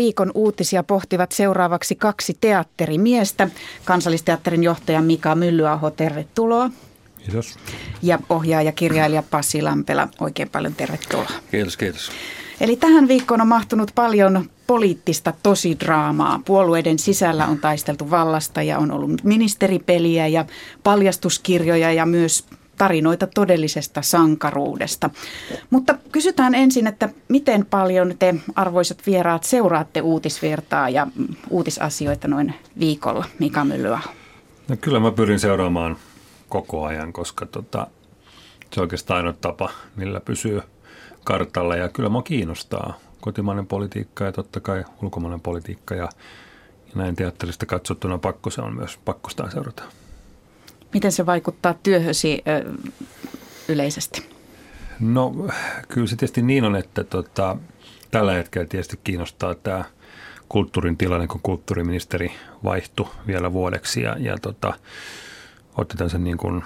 viikon uutisia pohtivat seuraavaksi kaksi teatterimiestä. Kansallisteatterin johtaja Mika Myllyaho, tervetuloa. Kiitos. Ja ohjaaja, kirjailija Passi Lampela, oikein paljon tervetuloa. Kiitos, kiitos. Eli tähän viikkoon on mahtunut paljon poliittista tosidraamaa. Puolueiden sisällä on taisteltu vallasta ja on ollut ministeripeliä ja paljastuskirjoja ja myös tarinoita todellisesta sankaruudesta. Mutta kysytään ensin, että miten paljon te arvoisat vieraat seuraatte uutisvirtaa ja uutisasioita noin viikolla, Mika Myllyä? No kyllä mä pyrin seuraamaan koko ajan, koska tota, se on oikeastaan ainoa tapa, millä pysyy kartalla ja kyllä mua kiinnostaa kotimainen politiikka ja totta kai ulkomainen politiikka ja, ja näin teatterista katsottuna pakko se on myös pakko sitä seurata. Miten se vaikuttaa työhösi ö, yleisesti? No kyllä se tietysti niin on, että tota, tällä hetkellä tietysti kiinnostaa tämä kulttuurin tilanne, kun kulttuuriministeri vaihtui vielä vuodeksi ja, ja tota, otetaan sen niin kuin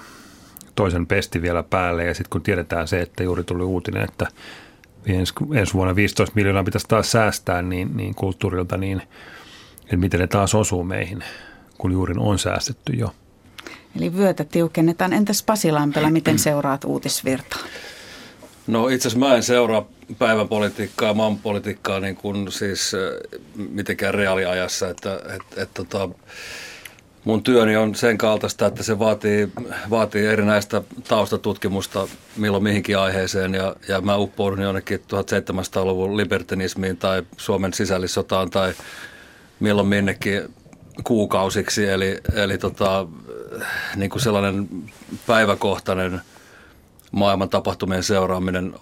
toisen pesti vielä päälle ja sitten kun tiedetään se, että juuri tuli uutinen, että ensi, ensi vuonna 15 miljoonaa pitäisi taas säästää niin, niin kulttuurilta, niin että miten ne taas osuu meihin, kun juuri on säästetty jo. Eli vyötä tiukennetaan. Entäs Pasi Lampela, miten seuraat uutisvirtaa? No itse asiassa mä en seuraa päivän politiikkaa, maan politiikkaa niin kuin siis mitenkään reaaliajassa, että, että, että, että tota, mun työni on sen kaltaista, että se vaatii, vaatii erinäistä taustatutkimusta milloin mihinkin aiheeseen ja, ja mä uppoudun jonnekin 1700-luvun libertinismiin tai Suomen sisällissotaan tai milloin minnekin kuukausiksi. Eli, eli tota, niin kuin sellainen päiväkohtainen maailman tapahtumien seuraaminen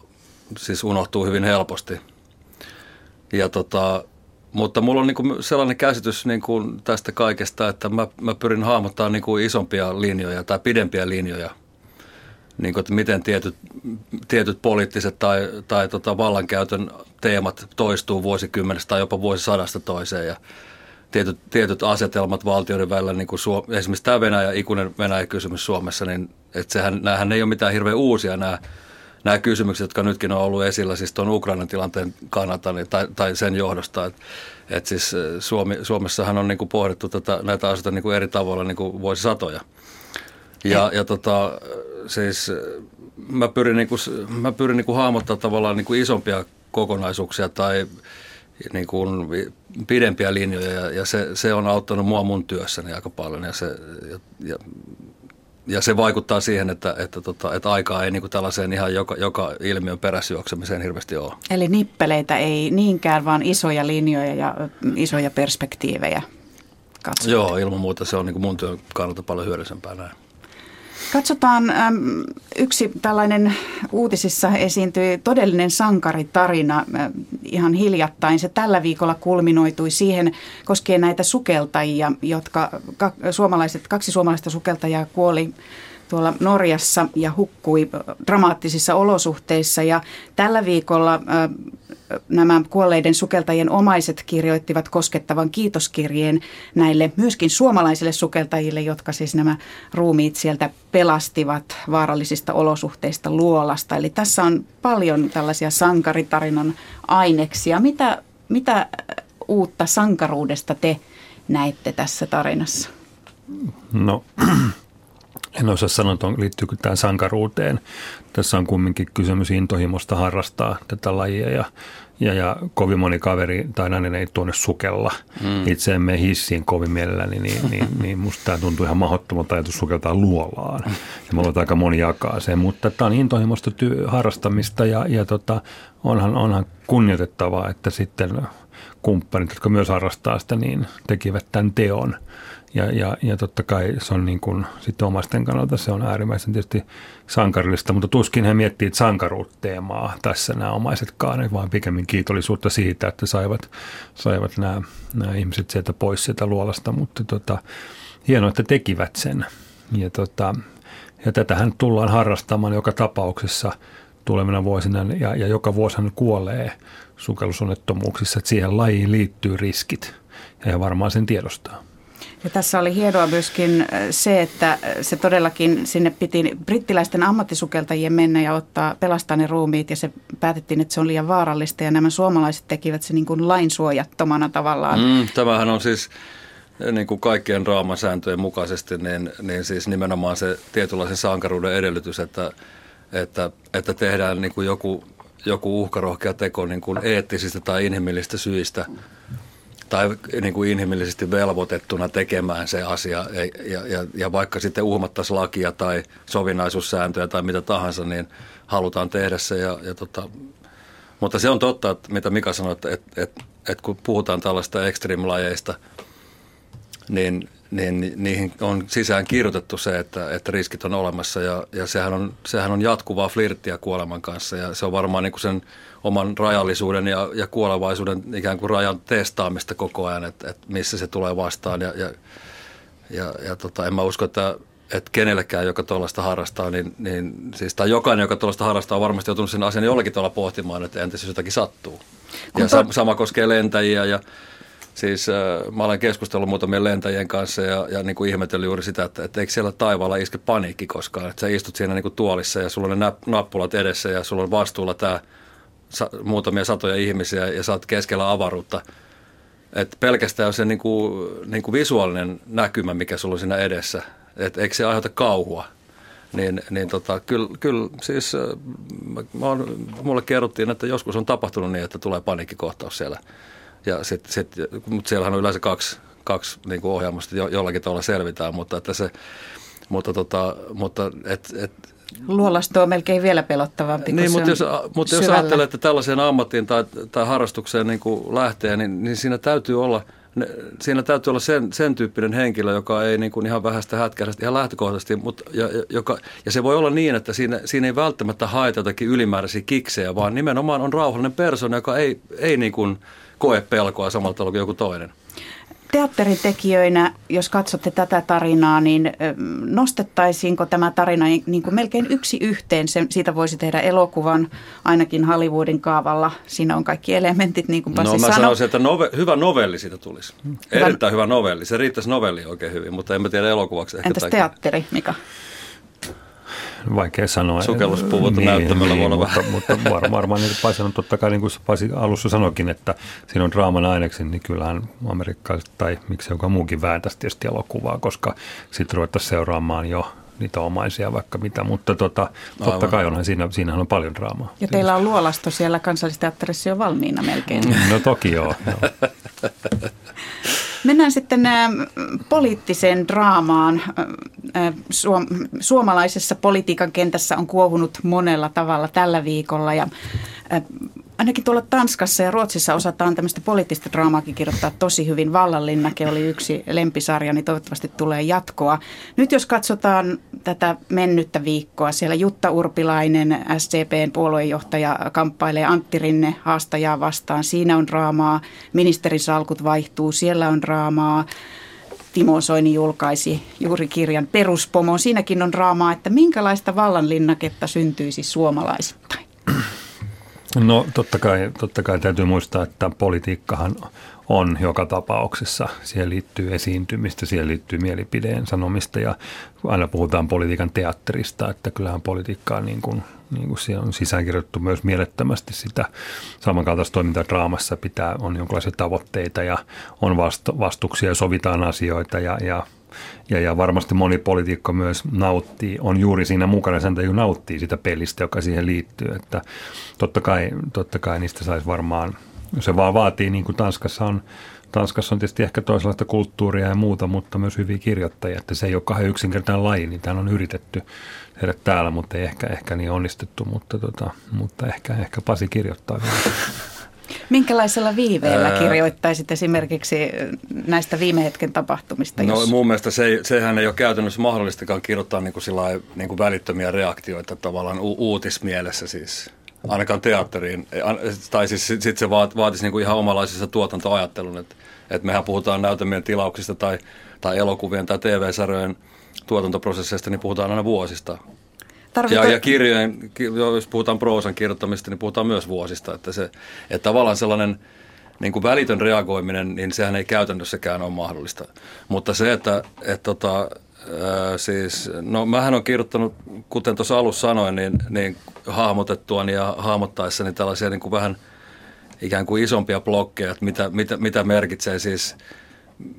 siis unohtuu hyvin helposti. Ja tota, mutta mulla on niin sellainen käsitys niin kuin tästä kaikesta, että mä, mä pyrin hahmottamaan niin kuin isompia linjoja tai pidempiä linjoja. Niin kuin, että miten tietyt, tietyt poliittiset tai, tai tota vallankäytön teemat toistuu vuosikymmenestä tai jopa vuosisadasta toiseen. Ja tietyt, tietyt asetelmat valtioiden välillä, niin kuin Suom- esimerkiksi tämä Venäjä, ikuinen Venäjä-kysymys Suomessa, niin että sehän, näähän ei ole mitään hirveän uusia nämä nämä kysymykset, jotka nytkin on ollut esillä siis tuon Ukrainan tilanteen kannalta niin, tai, tai sen johdosta. Että et siis Suomi, Suomessahan on niin kuin pohdittu tätä, näitä asioita niin kuin eri tavoilla niin kuin vuosisatoja. Ja, ja tota, siis mä pyrin, niin kuin, mä pyrin niin kuin hahmottaa tavallaan niin kuin isompia kokonaisuuksia tai niin kuin pidempiä linjoja ja, ja se, se on auttanut mua mun työssäni aika paljon ja, se, ja, ja ja se vaikuttaa siihen, että, että, tota, että aikaa ei niin kuin tällaiseen ihan joka, joka ilmiön peräsjuoksemiseen hirveästi ole. Eli nippeleitä ei niinkään, vaan isoja linjoja ja isoja perspektiivejä katsotaan. Joo, ilman muuta se on niin kuin mun työn kannalta paljon hyödyllisempää näin. Katsotaan yksi tällainen uutisissa esiintyi todellinen sankaritarina ihan hiljattain. Se tällä viikolla kulminoitui siihen koskien näitä sukeltajia, jotka suomalaiset, kaksi suomalaista sukeltajaa kuoli tuolla Norjassa ja hukkui dramaattisissa olosuhteissa. Ja tällä viikolla nämä kuolleiden sukeltajien omaiset kirjoittivat koskettavan kiitoskirjeen näille myöskin suomalaisille sukeltajille, jotka siis nämä ruumiit sieltä pelastivat vaarallisista olosuhteista luolasta. Eli tässä on paljon tällaisia sankaritarinan aineksia. Mitä, mitä uutta sankaruudesta te näette tässä tarinassa? No en osaa sanoa, että liittyykö tämä sankaruuteen. Tässä on kumminkin kysymys intohimosta harrastaa tätä lajia ja, ja, ja kovin moni kaveri tai nainen ei tuonne sukella. Mm. Itse en mene hissiin kovin mielelläni, niin, niin, niin musta tämä tuntuu ihan mahdottomalta ajatus sukeltaa luolaan. Ja mulla on aika moni jakaa sen, mutta tämä on intohimosta työ, harrastamista ja, ja tota, onhan, onhan kunnioitettavaa, että sitten kumppanit, jotka myös harrastaa sitä, niin tekivät tämän teon – ja, ja, ja totta kai se on niin kuin, sitten omaisten kannalta se on äärimmäisen tietysti sankarillista, mutta tuskin he miettii sankaruutteemaa tässä nämä omaisetkaan, vaan pikemmin kiitollisuutta siitä, että saivat, saivat nämä, nämä ihmiset sieltä pois sieltä luolasta, mutta tota, hienoa, että tekivät sen. Ja, tota, ja tätähän tullaan harrastamaan joka tapauksessa tulevina vuosina ja, ja joka vuosihan kuolee sukellusonnettomuuksissa, että siihen lajiin liittyy riskit ja varmaan sen tiedostaa. Ja tässä oli hienoa myöskin äh, se, että äh, se todellakin sinne piti brittiläisten ammattisukeltajien mennä ja ottaa, pelastaa ne ruumiit ja se päätettiin, että se on liian vaarallista ja nämä suomalaiset tekivät se niin kuin lainsuojattomana tavallaan. Mm, tämähän on siis niin kuin kaikkien sääntöjen mukaisesti, niin, niin siis nimenomaan se tietynlaisen sankaruuden edellytys, että, että, että tehdään niin kuin joku, joku uhkarohkea teko niin kuin eettisistä tai inhimillisistä syistä tai niin kuin inhimillisesti velvoitettuna tekemään se asia. Ja, ja, ja vaikka sitten uhmattaisiin lakia tai sovinnaisuussääntöjä tai mitä tahansa, niin halutaan tehdä se. Ja, ja tota, mutta se on totta, että mitä Mika sanoi, että, että, että, että kun puhutaan tällaista extreme-lajeista, niin, niin niihin on sisään kirjoitettu se, että, että riskit on olemassa ja, ja sehän, on, sehän on jatkuvaa flirttiä kuoleman kanssa ja se on varmaan niin kuin sen oman rajallisuuden ja, ja kuolevaisuuden ikään kuin rajan testaamista koko ajan, että, että missä se tulee vastaan. Ja, ja, ja, ja tota, en mä usko, että, että kenellekään, joka tuollaista harrastaa, niin, niin siis, tai jokainen, joka tuollaista harrastaa, on varmasti joutunut sen asian jollakin tavalla pohtimaan, että entäs jos jotakin sattuu. Ja to... sama koskee lentäjiä ja Siis äh, mä olen keskustellut muutamien lentäjien kanssa ja, ja niin kuin ihmetellyt juuri sitä, että, että eikö siellä taivaalla iske paniikki koskaan. Että sä istut siinä niin kuin tuolissa ja sulla on ne nappulat edessä ja sulla on vastuulla tämä sa, muutamia satoja ihmisiä ja sä oot keskellä avaruutta. Et pelkästään se niin kuin, niin kuin visuaalinen näkymä, mikä sulla on siinä edessä, että eikö se aiheuta kauhua. Niin, niin tota, kyllä, kyllä siis mä oon, mulle kerrottiin, että joskus on tapahtunut niin, että tulee paniikkikohtaus siellä. Ja sit, sit, mutta siellähän on yleensä kaksi, kaksi niin kuin ohjaamusta, jo, jollakin tavalla selvitään, mutta että se, mutta, tota, mutta et, et, Luolasto on melkein vielä pelottavampi. Niin, mutta, jos, mutta jos ajattelee, että tällaiseen ammattiin tai, tai harrastukseen niin kuin lähtee, niin, niin siinä täytyy olla siinä täytyy olla sen, sen tyyppinen henkilö, joka ei niin kuin ihan vähäistä hätkähdä ihan lähtökohtaisesti, mutta ja, joka, ja se voi olla niin, että siinä, siinä ei välttämättä haeta jotakin ylimääräisiä kiksejä, vaan nimenomaan on rauhallinen persona, joka ei, ei niin kuin koe pelkoa samalla tavalla kuin joku toinen teatteritekijöinä, jos katsotte tätä tarinaa, niin nostettaisiinko tämä tarina niin kuin melkein yksi yhteen? Se, siitä voisi tehdä elokuvan ainakin Hollywoodin kaavalla. Siinä on kaikki elementit, niin kuin Pasi No mä sanoi. sanoisin, että nove, hyvä novelli siitä tulisi. Hyvä. Erittäin hyvä novelli. Se riittäisi novelli oikein hyvin, mutta en mä tiedä elokuvaksi. Ehkä Entäs teatteri, Mika? Vaikea sanoa. Sukelluspuvut niin, näyttämällä niin, mutta, mutta var, varmaan niin Pasi sanoi, totta kai niin kuin Pasi alussa sanoikin, että siinä on draaman aineksi, niin kyllähän amerikkalaiset tai miksi joka muukin vääntäisi tietysti elokuvaa, koska sitten ruvettaisiin seuraamaan jo niitä omaisia vaikka mitä, mutta tota, totta kai onhan siinä, siinähän on paljon draamaa. Ja teillä on luolasto siellä kansallisteatterissa jo valmiina melkein. No toki joo. joo. Mennään sitten ä, poliittiseen draamaan. Ä, suom- suomalaisessa politiikan kentässä on kuohunut monella tavalla tällä viikolla ja ainakin tuolla Tanskassa ja Ruotsissa osataan tämmöistä poliittista draamaakin kirjoittaa tosi hyvin. Vallanlinnake oli yksi lempisarja, niin toivottavasti tulee jatkoa. Nyt jos katsotaan tätä mennyttä viikkoa, siellä Jutta Urpilainen, SCPn puoluejohtaja, kamppailee Antti Rinne haastajaa vastaan. Siinä on draamaa, ministerin salkut vaihtuu, siellä on draamaa. Timo Soini julkaisi juuri kirjan Peruspomo. Siinäkin on draamaa, että minkälaista vallanlinnaketta syntyisi suomalaisittain. No totta kai, totta kai täytyy muistaa, että politiikkahan on joka tapauksessa. Siihen liittyy esiintymistä, siihen liittyy mielipideen sanomista ja aina puhutaan politiikan teatterista, että kyllähän politiikkaa niin kuin, niin kuin siellä on sisäänkirjoittu myös mielettömästi sitä samankaltaista toimintaa draamassa pitää, on jonkinlaisia tavoitteita ja on vastu, vastuksia ja sovitaan asioita ja, ja ja, ja varmasti moni poliitikko myös nauttii, on juuri siinä mukana, sen takia nauttii sitä pelistä, joka siihen liittyy. Että totta kai, totta kai niistä saisi varmaan, se vaan vaatii, niin kuin Tanskassa on, Tanskassa on tietysti ehkä toisenlaista kulttuuria ja muuta, mutta myös hyviä kirjoittajia, että se ei ole kahden yksinkertainen laji, niin tämä on yritetty tehdä täällä, mutta ei ehkä, ehkä niin onnistettu, mutta, tota, mutta ehkä, ehkä Pasi kirjoittaa vielä. Minkälaisella viiveellä Ää... kirjoittaisit esimerkiksi näistä viime hetken tapahtumista? No jos... mun mielestä se, sehän ei ole käytännössä mahdollistakaan kirjoittaa niin kuin sillä, niin kuin välittömiä reaktioita tavallaan u- uutismielessä siis ainakaan teatteriin. Tai siis sitten se vaatisi niin kuin ihan omalaisessa tuotantoajattelun, että, että mehän puhutaan näytelmien tilauksista tai, tai elokuvien tai TV-sarjojen tuotantoprosesseista, niin puhutaan aina vuosista. Tarvita... Ja, ja kirjojen, jos puhutaan proosan kirjoittamista, niin puhutaan myös vuosista. Että, se, että tavallaan sellainen niin kuin välitön reagoiminen, niin sehän ei käytännössäkään ole mahdollista. Mutta se, että, että tota, siis, no mähän on kirjoittanut, kuten tuossa alussa sanoin, niin, niin hahmotettuani ja hahmottaessani tällaisia niin kuin vähän ikään kuin isompia blokkeja, että mitä, mitä, mitä merkitsee siis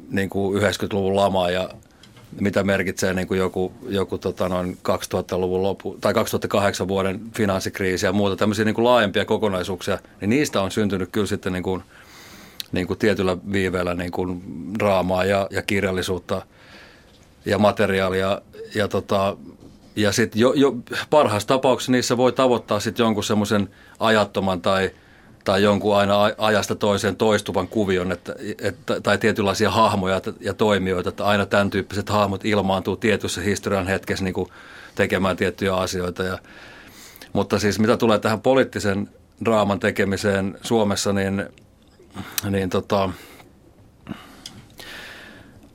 niin kuin 90-luvun lama ja mitä merkitsee niin kuin joku, joku tota noin 2000-luvun lopu, tai 2008 vuoden finanssikriisi ja muuta, tämmöisiä niin kuin laajempia kokonaisuuksia, niin niistä on syntynyt kyllä sitten niin kuin, niin kuin tietyllä viiveellä niin kuin draamaa ja, ja kirjallisuutta ja materiaalia. Ja, tota, ja sitten jo, jo parhaassa tapauksessa niissä voi tavoittaa sitten jonkun semmoisen ajattoman tai – tai jonkun aina ajasta toiseen toistuvan kuvion että, että, tai tietynlaisia hahmoja ja toimijoita, että aina tämän tyyppiset hahmot ilmaantuu tietyssä historian hetkessä niin kuin tekemään tiettyjä asioita. Ja, mutta siis mitä tulee tähän poliittisen draaman tekemiseen Suomessa, niin, niin tota,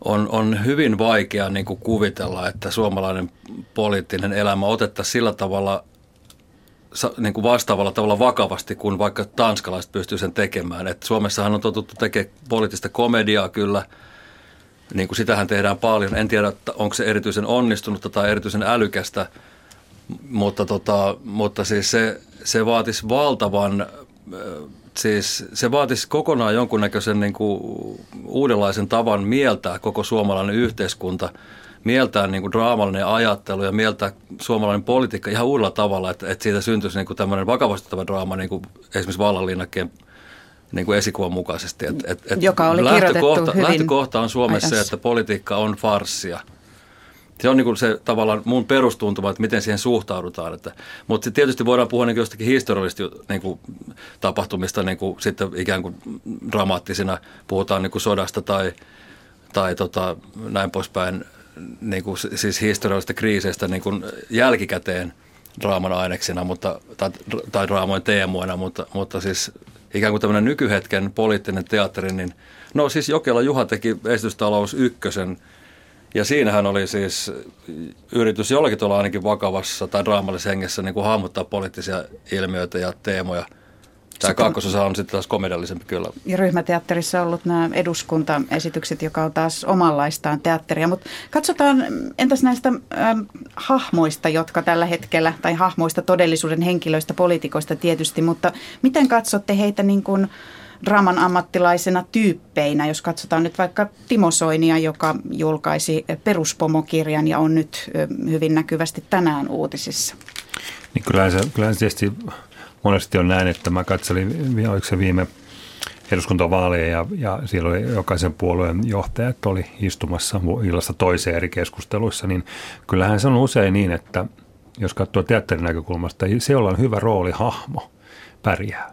on, on hyvin vaikea niin kuin kuvitella, että suomalainen poliittinen elämä otettaisiin sillä tavalla – niin kuin vastaavalla tavalla vakavasti kuin vaikka tanskalaiset pystyy sen tekemään. Et Suomessahan on totuttu tekemään poliittista komediaa kyllä, niin kuin sitähän tehdään paljon. En tiedä, onko se erityisen onnistunutta tai erityisen älykästä, mutta, tota, mutta siis se, se vaatisi valtavan, siis se vaatisi kokonaan jonkunnäköisen niin kuin uudenlaisen tavan mieltää koko suomalainen yhteiskunta – mieltää niin kuin draamallinen ajattelu ja mieltää suomalainen politiikka ihan uudella tavalla, että, että siitä syntyisi niin kuin tämmöinen vakavastuttava draama niin kuin esimerkiksi vallanlinnakkeen niin kuin esikuvan mukaisesti. Et, et, et Joka oli lähtökohta, hyvin lähtökohta on Suomessa se, että politiikka on farssia. Se on niin kuin se tavallaan mun perustuntuma, että miten siihen suhtaudutaan. Että, mutta tietysti voidaan puhua niin jostakin historiallisista niin kuin, tapahtumista niin kuin, sitten ikään kuin dramaattisina. Puhutaan niin kuin sodasta tai, tai tota, näin poispäin niin kuin, siis historiallisista kriiseistä niin kuin jälkikäteen draaman aineksina mutta, tai, tai draamojen teemoina, mutta, mutta siis ikään kuin tämmöinen nykyhetken poliittinen teatteri, niin no siis Jokela Juha teki esitystalous ykkösen ja siinähän oli siis yritys jollakin tuolla ainakin vakavassa tai draamallisessa hengessä niin kuin hahmottaa poliittisia ilmiöitä ja teemoja – Tämä kakkososa on sitten taas komediallisempi kyllä. Ja ryhmäteatterissa on ollut nämä eduskuntaesitykset, joka on taas omanlaistaan teatteria. Mutta katsotaan, entäs näistä ähm, hahmoista, jotka tällä hetkellä, tai hahmoista todellisuuden henkilöistä, poliitikoista tietysti, mutta miten katsotte heitä niin kuin draman ammattilaisena tyyppeinä, jos katsotaan nyt vaikka Timo Soinia, joka julkaisi peruspomokirjan ja on nyt hyvin näkyvästi tänään uutisissa? Niin kyllähän se, kyllähän se tietysti monesti on näin, että mä katselin, oliko se viime eduskuntavaaleja ja, ja siellä oli jokaisen puolueen johtajat oli istumassa illasta toiseen eri keskusteluissa, niin kyllähän se on usein niin, että jos katsoo teatterin näkökulmasta, se, jolla on hyvä rooli, hahmo, pärjää.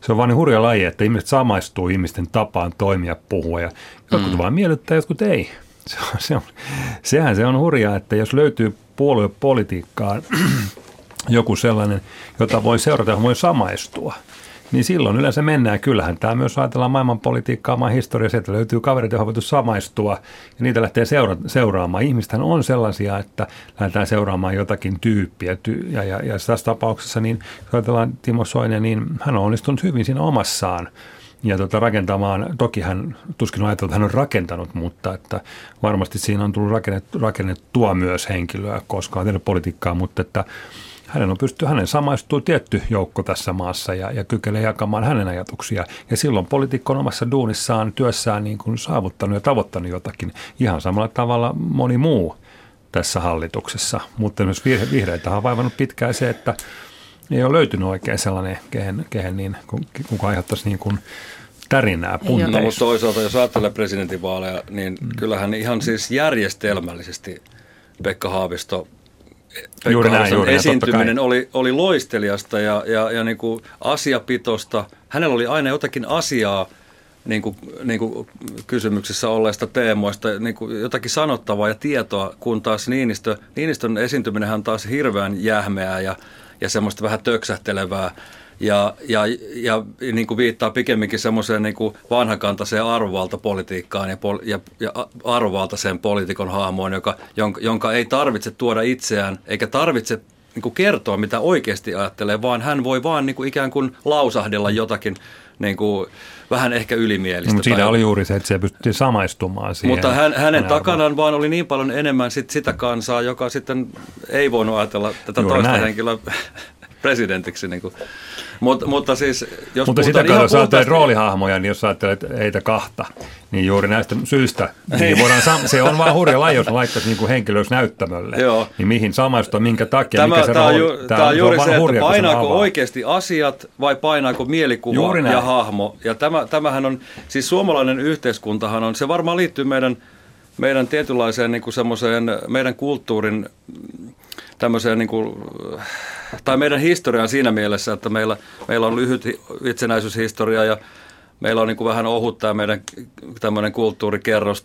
Se on vaan niin hurja laji, että ihmiset samaistuu ihmisten tapaan toimia, puhua ja jotkut mm. vaan miellyttää, jotkut ei. Se on, se on, sehän se on hurjaa, että jos löytyy puoluepolitiikkaan joku sellainen, jota voi seurata, voi samaistua, niin silloin yleensä mennään. Kyllähän tämä myös ajatellaan maailmanpolitiikkaa, maan historiaa, sieltä löytyy kaverit, joihin voitu samaistua ja niitä lähtee seura- seuraamaan. Ihmistähän on sellaisia, että lähdetään seuraamaan jotakin tyyppiä. Ty- ja, ja, ja tässä tapauksessa, niin jos ajatellaan Timo Soinen, niin hän on onnistunut hyvin siinä omassaan ja tuota, rakentamaan, toki hän tuskin on ajatellut, että hän on rakentanut, mutta että varmasti siinä on tullut rakennettua, rakennettua myös henkilöä, koska on tehnyt politiikkaa, mutta että hänen on pysty, hänen samaistuu tietty joukko tässä maassa ja, ja kykenee jakamaan hänen ajatuksia. Ja silloin poliitikko on omassa duunissaan, työssään niin kuin saavuttanut ja tavoittanut jotakin. Ihan samalla tavalla moni muu tässä hallituksessa. Mutta myös vihreitä on vaivannut pitkään se, että ei ole löytynyt oikein sellainen, kehen, kehen niin, kuka aiheuttaisi niin kuin tärinää punteissa. No, mutta toisaalta jos ajattelee presidentinvaaleja, niin mm. kyllähän ihan siis järjestelmällisesti Pekka Haavisto Pekka juuri näin, juuri esiintyminen oli, oli loisteliasta ja, ja, ja niin kuin asiapitosta. Hänellä oli aina jotakin asiaa niin kuin, niin kuin kysymyksessä olleista teemoista, niin kuin jotakin sanottavaa ja tietoa, kun taas Niinistö, Niinistön esiintyminen on taas hirveän jähmeää ja, ja semmoista vähän töksähtelevää ja, ja, ja niin kuin viittaa pikemminkin semmoiseen niin kuin vanhakantaiseen arvovaltapolitiikkaan ja, pol, ja, ja arvovaltaiseen poliitikon hahmoon, joka, jonka, jonka ei tarvitse tuoda itseään eikä tarvitse niin kuin kertoa, mitä oikeasti ajattelee, vaan hän voi vaan niin kuin ikään kuin lausahdella jotakin niin kuin, vähän ehkä ylimielistä. Mutta siinä oli juuri se, että se pystyi samaistumaan siihen. Mutta hän, hänen takanaan vaan oli niin paljon enemmän sit sitä kansaa, joka sitten ei voinut ajatella tätä juuri toista näin. henkilöä presidentiksi. Niin kuin. Mut, mutta siis, jos mutta sitä kautta, jos ajattelet roolihahmoja, niin jos ajattelet heitä kahta, niin juuri näistä syistä, niin voidaan, se on vaan hurja laji, jos laittaisi niin henkilöys näyttämölle, Joo. niin mihin samaistua, minkä takia, tämä, mikä se tämä, rooli, ju, tämä, tämä on juuri se, se hurja, että painaako oikeasti asiat vai painaako mielikuva ja hahmo. Ja tämä, tämähän on, siis suomalainen yhteiskuntahan on, se varmaan liittyy meidän, meidän tietynlaiseen niin kuin semmoiseen, meidän kulttuurin tämmöiseen niin kuin, tai meidän historiaan siinä mielessä, että meillä, meillä on lyhyt itsenäisyyshistoria ja meillä on niin kuin vähän ohut tämä meidän tämmöinen kulttuurikerros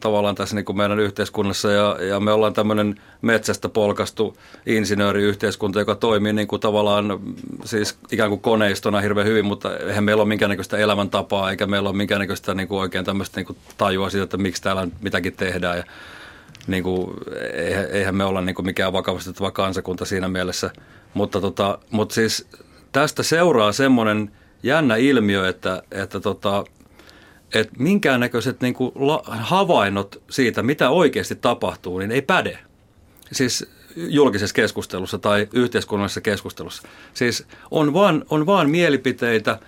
tavallaan tässä niin kuin meidän yhteiskunnassa ja, ja me ollaan tämmöinen metsästä polkastu insinööriyhteiskunta, joka toimii niin kuin tavallaan siis ikään kuin koneistona hirveän hyvin, mutta eihän meillä ole minkäännäköistä elämäntapaa eikä meillä ole minkäännäköistä niin kuin oikein tämmöistä niin kuin tajua siitä, että miksi täällä mitäkin tehdään ja niin kuin, eihän me olla niin kuin mikään vakavastettava kansakunta siinä mielessä. Mutta, tota, mutta siis tästä seuraa semmoinen jännä ilmiö, että, että, tota, että minkäännäköiset niin kuin havainnot siitä, mitä oikeasti tapahtuu, niin ei päde. Siis julkisessa keskustelussa tai yhteiskunnallisessa keskustelussa. Siis on vaan, on vaan mielipiteitä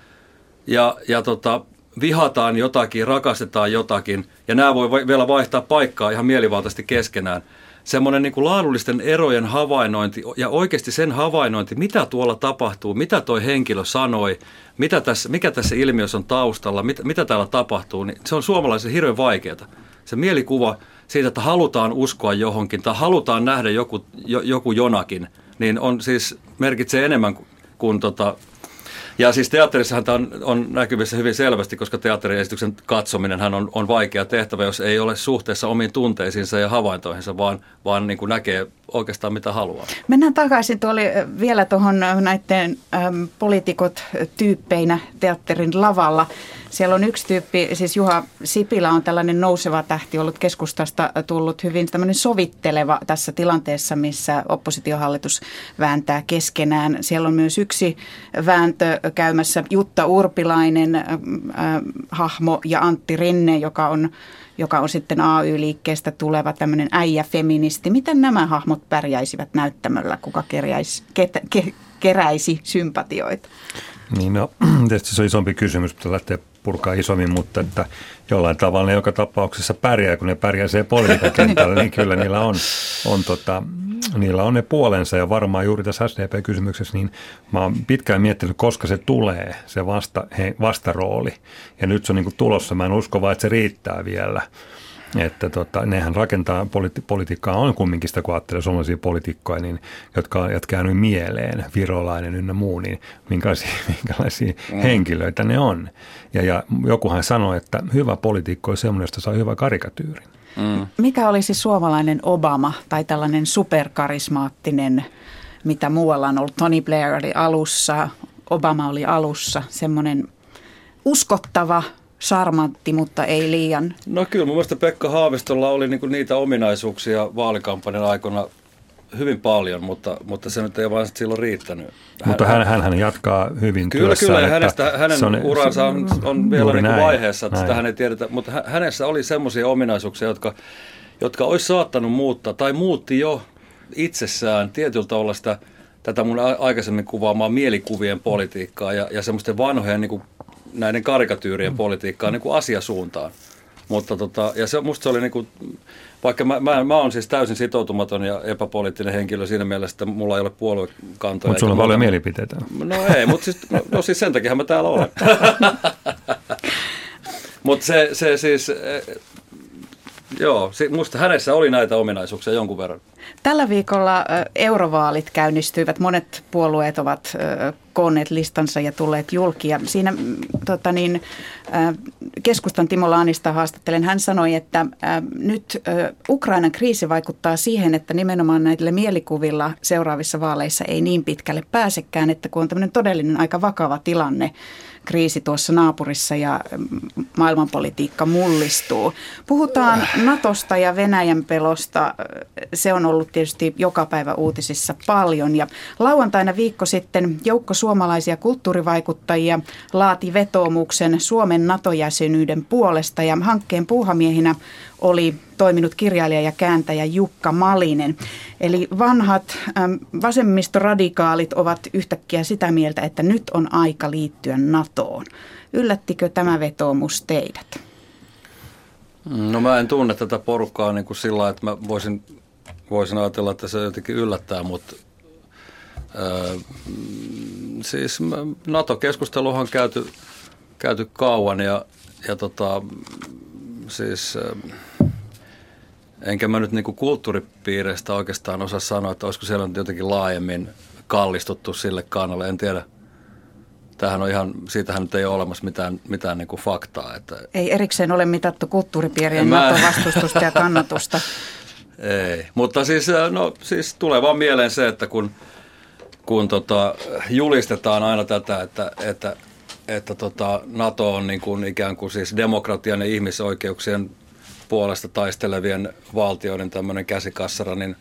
ja, ja tota, vihataan jotakin, rakastetaan jotakin, ja nämä voi vielä vaihtaa paikkaa ihan mielivaltaisesti keskenään. Semmoinen niin kuin laadullisten erojen havainnointi ja oikeasti sen havainnointi, mitä tuolla tapahtuu, mitä toi henkilö sanoi, mitä tässä, mikä tässä ilmiössä on taustalla, mitä, mitä täällä tapahtuu, niin se on suomalaisen hirveän vaikeaa. Se mielikuva siitä, että halutaan uskoa johonkin tai halutaan nähdä joku, jo, joku jonakin, niin on siis merkitsee enemmän kuin, kuin tota, ja siis teatterissahan tämä on, on näkyvissä hyvin selvästi, koska teatteriesityksen katsominen on, on vaikea tehtävä, jos ei ole suhteessa omiin tunteisiinsa ja havaintoihinsa, vaan, vaan niin kuin näkee oikeastaan mitä haluaa. Mennään takaisin tuoli vielä tuohon näiden äm, poliitikot tyyppeinä teatterin lavalla. Siellä on yksi tyyppi, siis Juha Sipilä on tällainen nouseva tähti ollut keskustasta tullut hyvin tämmöinen sovitteleva tässä tilanteessa, missä oppositiohallitus vääntää keskenään. Siellä on myös yksi vääntö käymässä Jutta Urpilainen äh, hahmo ja Antti Rinne, joka on joka on sitten AY-liikkeestä tuleva tämmöinen äijä-feministi. Miten nämä hahmot pärjäisivät näyttämöllä, kuka keräisi, ket, ke, keräisi sympatioita? Niin no, tietysti se on isompi kysymys, mutta lähtee purkaa isommin, mutta että jollain tavalla ne joka tapauksessa pärjää, kun ne pärjää se politiikan kentällä, niin kyllä niillä on, on, tota, niillä on ne puolensa ja varmaan juuri tässä SDP-kysymyksessä, niin mä oon pitkään miettinyt, koska se tulee, se vasta, he, vastarooli. Ja nyt se on niin tulossa, mä en usko vaan, että se riittää vielä. Että tota, nehän rakentaa, politi- politiikkaa on kumminkin sitä, kun ajattelee suomalaisia poliitikkoja, niin, jotka, jotka käynyt mieleen, virolainen ynnä muu, niin minkälaisia, minkälaisia mm. henkilöitä ne on. Ja, ja jokuhan sanoi, että hyvä poliitikko on semmoinen, josta saa hyvä karikatyyri. Mm. Mikä olisi suomalainen Obama tai tällainen superkarismaattinen, mitä muualla on ollut? Tony Blair oli alussa, Obama oli alussa, semmoinen uskottava, charmantti, mutta ei liian. No kyllä, mun mielestä Pekka Haavistolla oli niinku niitä ominaisuuksia vaalikampanjan aikana hyvin paljon, mutta, mutta se nyt ei vaan silloin riittänyt. Hän, mutta hän, hän, hän jatkaa hyvin Kyllä, työssään, kyllä, hänestä, hänen on, uransa on, on vielä niin kuin vaiheessa, että sitä hän ei tiedetä, mutta hänessä oli semmoisia ominaisuuksia, jotka, jotka olisi saattanut muuttaa, tai muutti jo itsessään tietyllä tavalla sitä, tätä mun aikaisemmin kuvaamaa mielikuvien politiikkaa ja, ja semmoisten vanhojen niin kuin näiden karikatyyrien politiikkaa niin kuin asiasuuntaan. Mutta tota, ja se, musta se oli niin kuin, vaikka mä, mä, mä oon siis täysin sitoutumaton ja epäpoliittinen henkilö siinä mielessä, että mulla ei ole puoluekantoja. Mutta sulla on paljon mielipiteitä. No ei, mutta siis, no, no siis sen takia mä täällä olen. mutta se, se siis, joo, musta hänessä oli näitä ominaisuuksia jonkun verran. Tällä viikolla eurovaalit käynnistyivät. Monet puolueet ovat koonneet listansa ja tulleet julki. Ja siinä mm, tota niin, keskustan Timo Laanista haastattelen. Hän sanoi, että nyt Ukrainan kriisi vaikuttaa siihen, että nimenomaan näille mielikuvilla seuraavissa vaaleissa ei niin pitkälle pääsekään, että kun on tämmöinen todellinen aika vakava tilanne, kriisi tuossa naapurissa ja maailmanpolitiikka mullistuu. Puhutaan Natosta ja Venäjän pelosta. Se on ollut tietysti joka päivä uutisissa paljon. Ja lauantaina viikko sitten joukko suomalaisia kulttuurivaikuttajia laati vetoomuksen Suomen NATO-jäsenyyden puolesta ja hankkeen puuhamiehinä oli toiminut kirjailija ja kääntäjä Jukka Malinen. Eli vanhat vasemmistoradikaalit ovat yhtäkkiä sitä mieltä, että nyt on aika liittyä NATOon. Yllättikö tämä vetoomus teidät? No mä en tunne tätä porukkaa niin kuin sillä että mä voisin, voisin ajatella, että se jotenkin yllättää, mutta äh, siis NATO-keskusteluhan on käyty, käyty kauan ja, ja tota, siis äh, enkä mä nyt niin kuin kulttuuripiireistä oikeastaan osaa sanoa, että olisiko siellä nyt jotenkin laajemmin kallistuttu sille kannalle, en tiedä – tämähän on ihan, siitähän nyt ei ole olemassa mitään, mitään niin kuin faktaa. Että ei erikseen ole mitattu kulttuuripiirien mä... vastustusta ja kannatusta. ei, mutta siis, äh, no, siis tulee vaan mieleen se, että kun, kun tota, julistetaan aina tätä, että, että, että tota, NATO on niin kuin ikään kuin siis demokratian ja ihmisoikeuksien puolesta taistelevien valtioiden tämmöinen käsikassara, niin,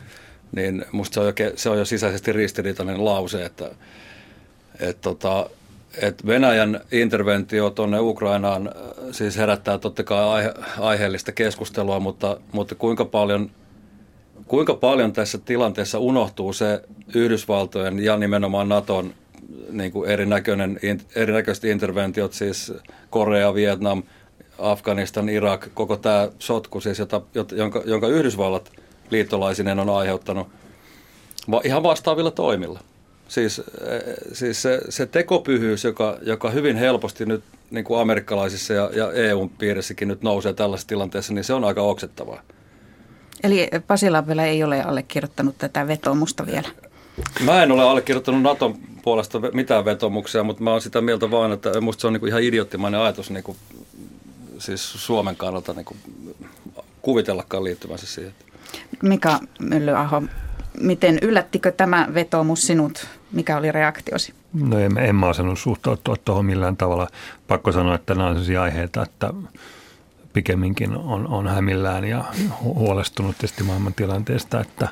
niin musta se on, jo, se on jo sisäisesti ristiriitainen lause, että, että tota, että Venäjän interventio tuonne Ukrainaan äh, siis herättää totta kai aihe, aiheellista keskustelua, mutta, mutta kuinka, paljon, kuinka paljon tässä tilanteessa unohtuu se Yhdysvaltojen ja nimenomaan Naton niin kuin erinäköinen, erinäköiset interventiot, siis Korea, Vietnam, Afganistan, Irak, koko tämä sotku, siis jota, jonka, jonka Yhdysvallat liittolaisinen on aiheuttanut ihan vastaavilla toimilla. Siis, eh, siis se, se tekopyhyys, joka, joka hyvin helposti nyt niin kuin amerikkalaisissa ja, ja EU-piirissäkin nyt nousee tällaisessa tilanteessa, niin se on aika oksettavaa. Eli Pasi vielä ei ole allekirjoittanut tätä vetomusta vielä? Mä en ole allekirjoittanut Naton puolesta mitään vetomuksia, mutta mä oon sitä mieltä vaan, että musta se on niin kuin ihan idioottimainen ajatus niin kuin, siis Suomen kannalta niin kuin, kuvitellakaan liittymänsä siihen. Mika Myllyaho, miten yllättikö tämä vetoomus sinut? Mikä oli reaktiosi? No en, en mä osannut suhtautua tuohon millään tavalla. Pakko sanoa, että nämä on sellaisia aiheita, että pikemminkin on, on hämillään ja huolestunut tietysti maailman tilanteesta, että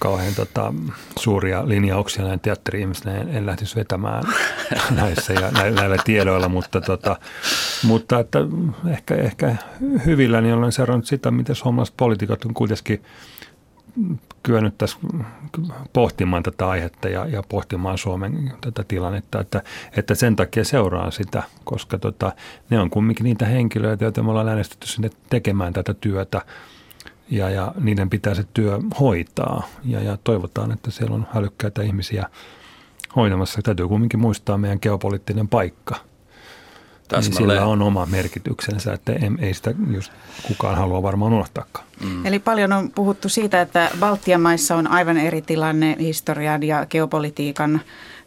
kauhean tota, suuria linjauksia näin teatteri-ihmisenä en, en lähtisi vetämään näissä ja näillä, näillä tiedoilla, mutta, tota, mutta että ehkä, ehkä hyvilläni olen seurannut sitä, miten suomalaiset poliitikot on kuitenkin kyennyt tässä pohtimaan tätä aihetta ja, ja pohtimaan Suomen tätä tilannetta, että, että sen takia seuraan sitä, koska tota, ne on kumminkin niitä henkilöitä, joita me ollaan äänestetty sinne tekemään tätä työtä ja, ja niiden pitää se työ hoitaa ja, ja toivotaan, että siellä on älykkäitä ihmisiä hoitamassa. Täytyy kumminkin muistaa meidän geopoliittinen paikka – niin sillä on oma merkityksensä, että ei sitä just kukaan halua varmaan unohtaakaan. Mm. Eli paljon on puhuttu siitä, että Baltian maissa on aivan eri tilanne historian ja geopolitiikan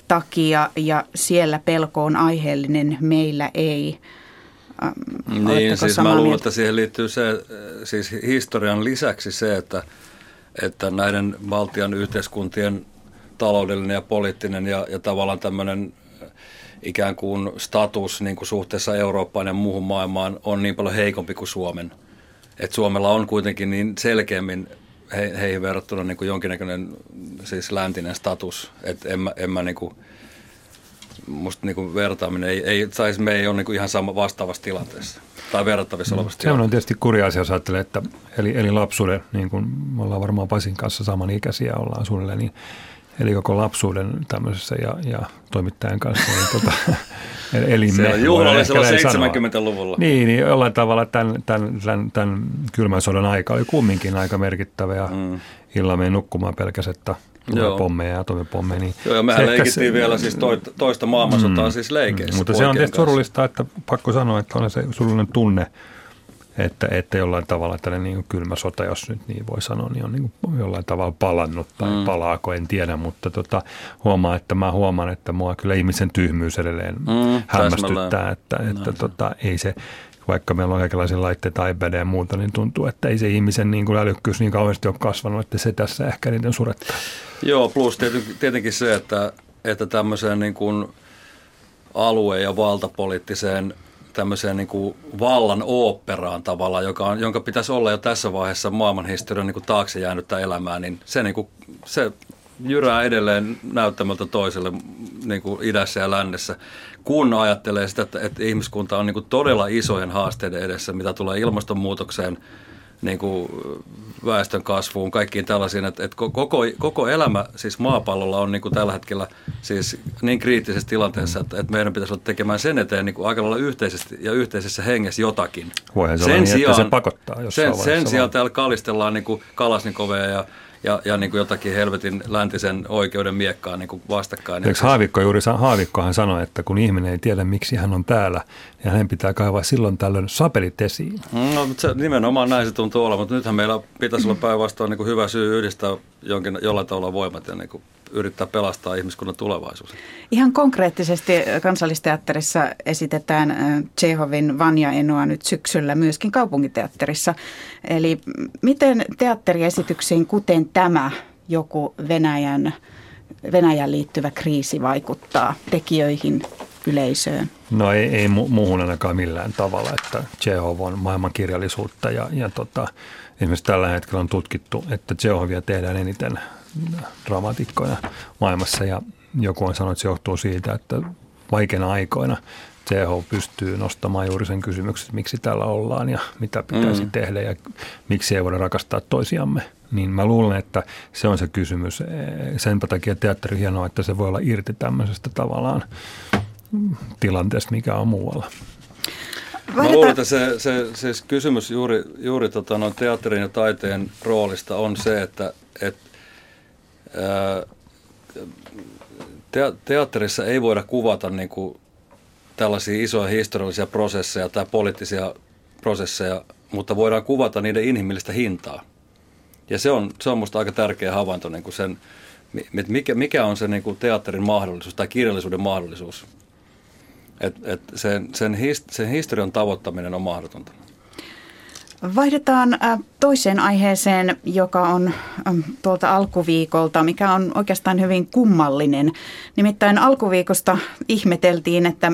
takia ja siellä pelko on aiheellinen, meillä ei. Ähm, niin, siis mä luulen, että siihen liittyy se, siis historian lisäksi se, että, että näiden Baltian yhteiskuntien taloudellinen ja poliittinen ja, ja tavallaan tämmöinen ikään kuin status niin kuin suhteessa Eurooppaan ja muuhun maailmaan on niin paljon heikompi kuin Suomen. Et Suomella on kuitenkin niin selkeämmin he, heihin verrattuna niin kuin jonkinnäköinen siis läntinen status, että en mä, en mä niin kuin, musta niin vertaaminen ei, ei saisi, me ei ole niin ihan sama vastaavassa tilanteessa tai verrattavissa olevassa Se on tietysti kurja asia, jos ajattelee, että eli, eli lapsuuden, niin kuin me ollaan varmaan Pasin kanssa samanikäisiä ollaan suunnilleen, niin eli koko lapsuuden tämmöisessä ja, ja toimittajan kanssa. Niin tota, elimme. Se on juhlallisella 70-luvulla. Niin, niin jollain tavalla tämän, tämän, tämän, tämän kylmän sodan aika oli kumminkin aika merkittävä ja mm. illalla meni nukkumaan pelkästään Joo. Pommeja ja atomipommeja. Niin Joo, ja mehän leikittiin se, vielä siis toista maailmansotaa mm, siis leikeissä. Mutta se on tietysti surullista, että pakko sanoa, että on se surullinen tunne – että, että jollain tavalla tällainen niin kylmä sota, jos nyt niin voi sanoa, niin on niin kuin jollain tavalla palannut tai mm. palaako, en tiedä, mutta tota, huomaa, että mä huomaan, että mua kyllä ihmisen tyhmyys edelleen mm, hämmästyttää, että, että no, tota, ei se, vaikka meillä on kaikenlaisia laitteita, iPad ja muuta, niin tuntuu, että ei se ihmisen niin kuin älykkyys niin kauheasti ole kasvanut, että se tässä ehkä niiden surettaa. Joo, plus tietenkin se, että, että tämmöiseen niin kuin alue- ja valtapoliittiseen tämmöiseen niin kuin vallan oopperaan tavallaan, joka on, jonka pitäisi olla jo tässä vaiheessa maailmanhistorian niin kuin taakse jäänyttä elämää, niin se, niin kuin, se jyrää edelleen näyttämältä toiselle niin kuin idässä ja lännessä, kun ajattelee sitä, että, että ihmiskunta on niin kuin todella isojen haasteiden edessä, mitä tulee ilmastonmuutokseen, niin kuin väestön kasvuun, kaikkiin tällaisiin, että, että koko, koko elämä siis maapallolla on niin kuin tällä hetkellä siis niin kriittisessä tilanteessa, että, että meidän pitäisi olla tekemään sen eteen niin kuin aika lailla yhteisesti ja yhteisessä hengessä jotakin. Voihan se sen niin, sijaan, että se pakottaa Sen, sen sijaan täällä kalistellaan niin kuin kalasnikoveja ja ja, ja niin kuin jotakin helvetin läntisen oikeuden miekkaa niin kuin vastakkain. Eikö Haavikko juuri, Haavikkohan sanoi, että kun ihminen ei tiedä, miksi hän on täällä, ja hänen pitää kaivaa silloin tällöin sapelit esiin. No, se, nimenomaan näin se tuntuu olla, mutta nythän meillä pitäisi olla päinvastoin niin kuin hyvä syy yhdistää jonkin, jollain tavalla voimat ja niin kuin yrittää pelastaa ihmiskunnan tulevaisuus. Ihan konkreettisesti kansallisteatterissa esitetään Tsehovin Vanja Enoa nyt syksyllä myöskin kaupungiteatterissa. Eli miten teatteriesityksiin, kuten tämä joku Venäjän, Venäjän liittyvä kriisi vaikuttaa tekijöihin, yleisöön? No ei, ei muuhun ainakaan millään tavalla, että Tsehov on maailmankirjallisuutta ja, ja tota, esimerkiksi tällä hetkellä on tutkittu, että Tsehovia tehdään eniten dramaatikkoina maailmassa ja joku on sanonut, että se johtuu siitä, että vaikeina aikoina CH pystyy nostamaan juuri sen kysymyksen, että miksi täällä ollaan ja mitä pitäisi mm. tehdä ja miksi ei voida rakastaa toisiamme. Niin mä luulen, että se on se kysymys. Sen takia teatteri hienoa, että se voi olla irti tämmöisestä tavallaan tilanteesta, mikä on muualla. Mä luulen, että se, se, se kysymys juuri, juuri tota, noin teatterin ja taiteen roolista on se, että et, teatterissa ei voida kuvata niin kuin tällaisia isoja historiallisia prosesseja tai poliittisia prosesseja, mutta voidaan kuvata niiden inhimillistä hintaa. Ja se on, se on minusta aika tärkeä havainto, niin kuin sen, mikä, mikä on se niin kuin teatterin mahdollisuus tai kirjallisuuden mahdollisuus. Et, et sen, sen, hist, sen historian tavoittaminen on mahdotonta. Vaihdetaan äh, toiseen aiheeseen, joka on ähm, tuolta alkuviikolta, mikä on oikeastaan hyvin kummallinen. Nimittäin alkuviikosta ihmeteltiin, että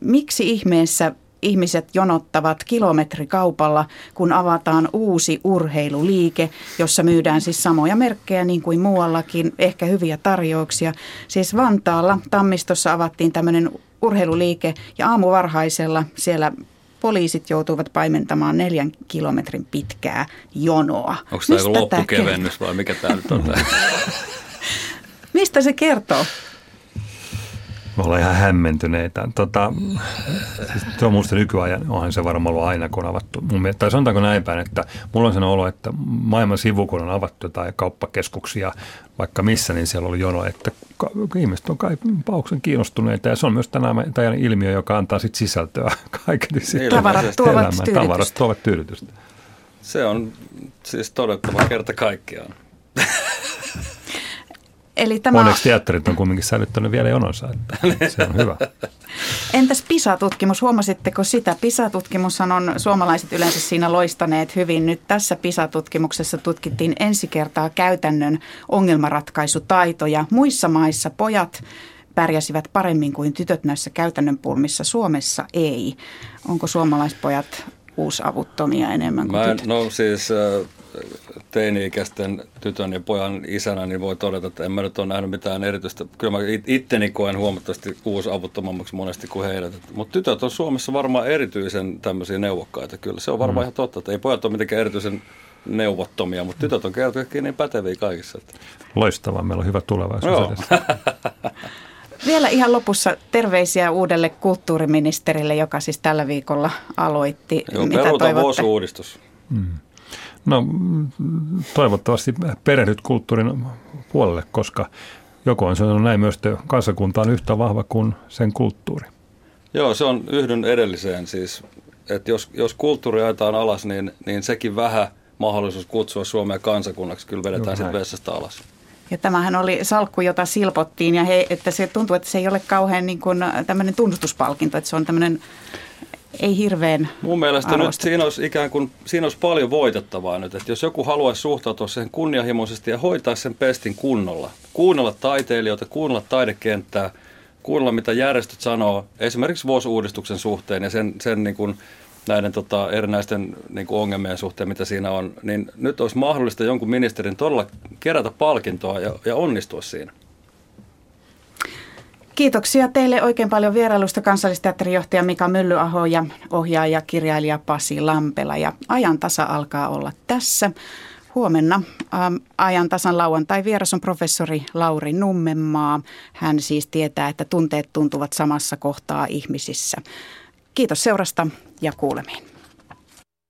miksi ihmeessä ihmiset jonottavat kilometrikaupalla, kun avataan uusi urheiluliike, jossa myydään siis samoja merkkejä niin kuin muuallakin, ehkä hyviä tarjouksia. Siis Vantaalla Tammistossa avattiin tämmöinen urheiluliike ja aamuvarhaisella siellä poliisit joutuivat paimentamaan neljän kilometrin pitkää jonoa. Onko tämä joku loppukevennys vai mikä tämä nyt on? Mistä se kertoo? Me ollaan ihan hämmentyneitä. Tota, siis se on minusta nykyajan, onhan se varmaan ollut aina, kun on avattu. Mun mielestä, tai sanotaanko näin päin, että mulla on sellainen olo, että maailman sivu, kun on avattu tai kauppakeskuksia, vaikka missä, niin siellä oli jono, että ihmiset on kai pauksen kiinnostuneita. Ja se on myös tänään tämä ilmiö, joka antaa sit sisältöä kaikille. Tavarat tuovat tyydytystä. Tavarat tuovat tyydytystä. Se on siis todettava kerta kaikkiaan. Eli tämä... Onneksi teatterit on kuitenkin säilyttänyt vielä jononsa, että se on hyvä. Entäs PISA-tutkimus, huomasitteko sitä? PISA-tutkimus on suomalaiset yleensä siinä loistaneet hyvin. Nyt tässä PISA-tutkimuksessa tutkittiin ensi kertaa käytännön ongelmanratkaisutaitoja. Muissa maissa pojat pärjäsivät paremmin kuin tytöt näissä käytännön pulmissa. Suomessa ei. Onko suomalaispojat uusavuttomia enemmän kuin Mä, tytöt? No siis äh, teini-ikäisten tytön ja pojan isänä, niin voi todeta, että en mä nyt ole nähnyt mitään erityistä. Kyllä mä itteni koen huomattavasti uusavuttomammaksi monesti kuin heidät. Mutta tytöt on Suomessa varmaan erityisen tämmöisiä neuvokkaita. Kyllä se on varmaan mm. ihan totta, että ei pojat ole mitenkään erityisen neuvottomia, mutta tytöt on kertokin niin päteviä kaikissa. Loistavaa, meillä on hyvä tulevaisuus Vielä ihan lopussa terveisiä uudelle kulttuuriministerille, joka siis tällä viikolla aloitti. Joo, Mitä toivotte? uudistus. Mm. No toivottavasti perehdyt kulttuurin puolelle, koska joko on sanonut näin myös, että kansakunta on yhtä vahva kuin sen kulttuuri. Joo, se on yhdyn edelliseen siis, että jos, jos kulttuuri ajetaan alas, niin, niin sekin vähän mahdollisuus kutsua Suomea kansakunnaksi kyllä vedetään sitten vessasta alas. Ja tämähän oli salkku, jota silpottiin ja he, että se tuntuu, että se ei ole kauhean niin kuin tämmöinen tunnustuspalkinto, että se on tämmöinen ei hirveän Mun mielestä arvostettu. nyt siinä olisi ikään kuin, siinä olisi paljon voitettavaa nyt, että jos joku haluaisi suhtautua siihen kunnianhimoisesti ja hoitaa sen pestin kunnolla, kuunnella taiteilijoita, kuunnella taidekenttää, kuunnella, mitä järjestöt sanoo esimerkiksi vuosuudistuksen suhteen ja sen, sen niin kuin näiden tota, erinäisten niin kuin ongelmien suhteen, mitä siinä on, niin nyt olisi mahdollista jonkun ministerin todella kerätä palkintoa ja, ja onnistua siinä. Kiitoksia teille oikein paljon vierailusta kansallisteatterijohtaja Mika Myllyaho ja ohjaaja kirjailija Pasi Lampela. Ja ajan tasa alkaa olla tässä. Huomenna ähm, ajan tasan lauantai vieras on professori Lauri Nummenmaa. Hän siis tietää, että tunteet tuntuvat samassa kohtaa ihmisissä. Kiitos seurasta ja kuulemiin.